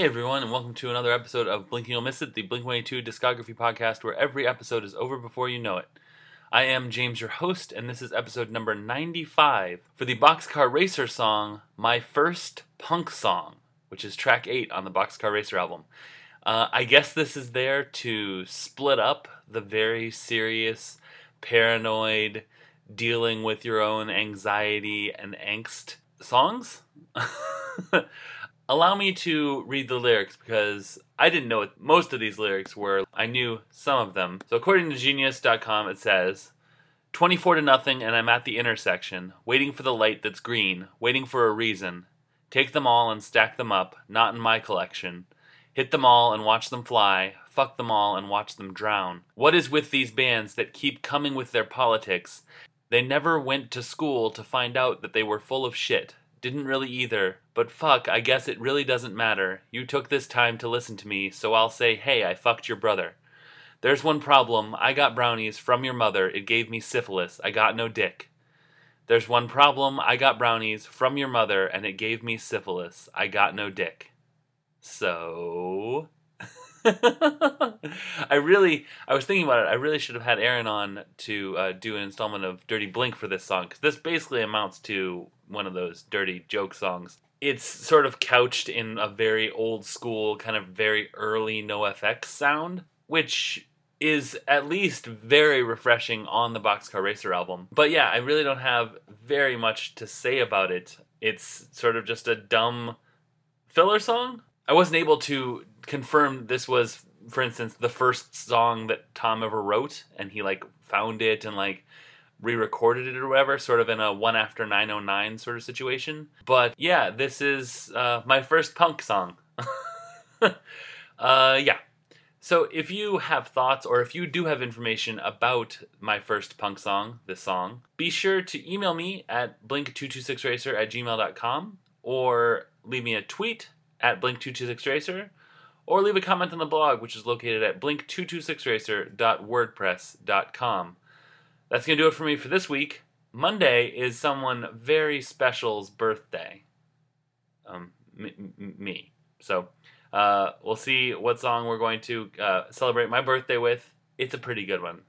welcome to another episode of Blinking You'll Miss It, the Blink 182 discography podcast where every episode is over before you know it. I am James, your host, and this is episode number 95 for the Boxcar Racer song, My First Punk Song, which is track 8 on the Boxcar Racer album. Uh, I guess this is there to split up the very serious, paranoid, dealing with your own anxiety and angst songs. Allow me to read the lyrics because I didn't know what most of these lyrics were. I knew some of them. So, according to Genius.com, it says 24 to nothing, and I'm at the intersection, waiting for the light that's green, waiting for a reason. Take them all and stack them up, not in my collection. Hit them all and watch them fly, fuck them all and watch them drown. What is with these bands that keep coming with their politics? They never went to school to find out that they were full of shit. Didn't really either, but fuck, I guess it really doesn't matter. You took this time to listen to me, so I'll say, hey, I fucked your brother. There's one problem. I got brownies from your mother. It gave me syphilis. I got no dick. There's one problem. I got brownies from your mother, and it gave me syphilis. I got no dick. So. I really, I was thinking about it. I really should have had Aaron on to uh, do an installment of Dirty Blink for this song because this basically amounts to one of those dirty joke songs. It's sort of couched in a very old school, kind of very early NOFX sound, which is at least very refreshing on the Boxcar Racer album. But yeah, I really don't have very much to say about it. It's sort of just a dumb filler song. I wasn't able to confirm this was, for instance, the first song that Tom ever wrote, and he like found it and like re-recorded it or whatever, sort of in a one after 909 sort of situation. But yeah, this is uh, my first punk song. uh, yeah. So if you have thoughts or if you do have information about my first punk song, this song, be sure to email me at blink226racer at gmail.com or leave me a tweet at blink226racer or leave a comment on the blog, which is located at blink226racer.wordpress.com. That's going to do it for me for this week. Monday is someone very special's birthday. Um, m- m- me. So uh, we'll see what song we're going to uh, celebrate my birthday with. It's a pretty good one.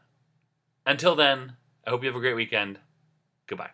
Until then, I hope you have a great weekend. Goodbye.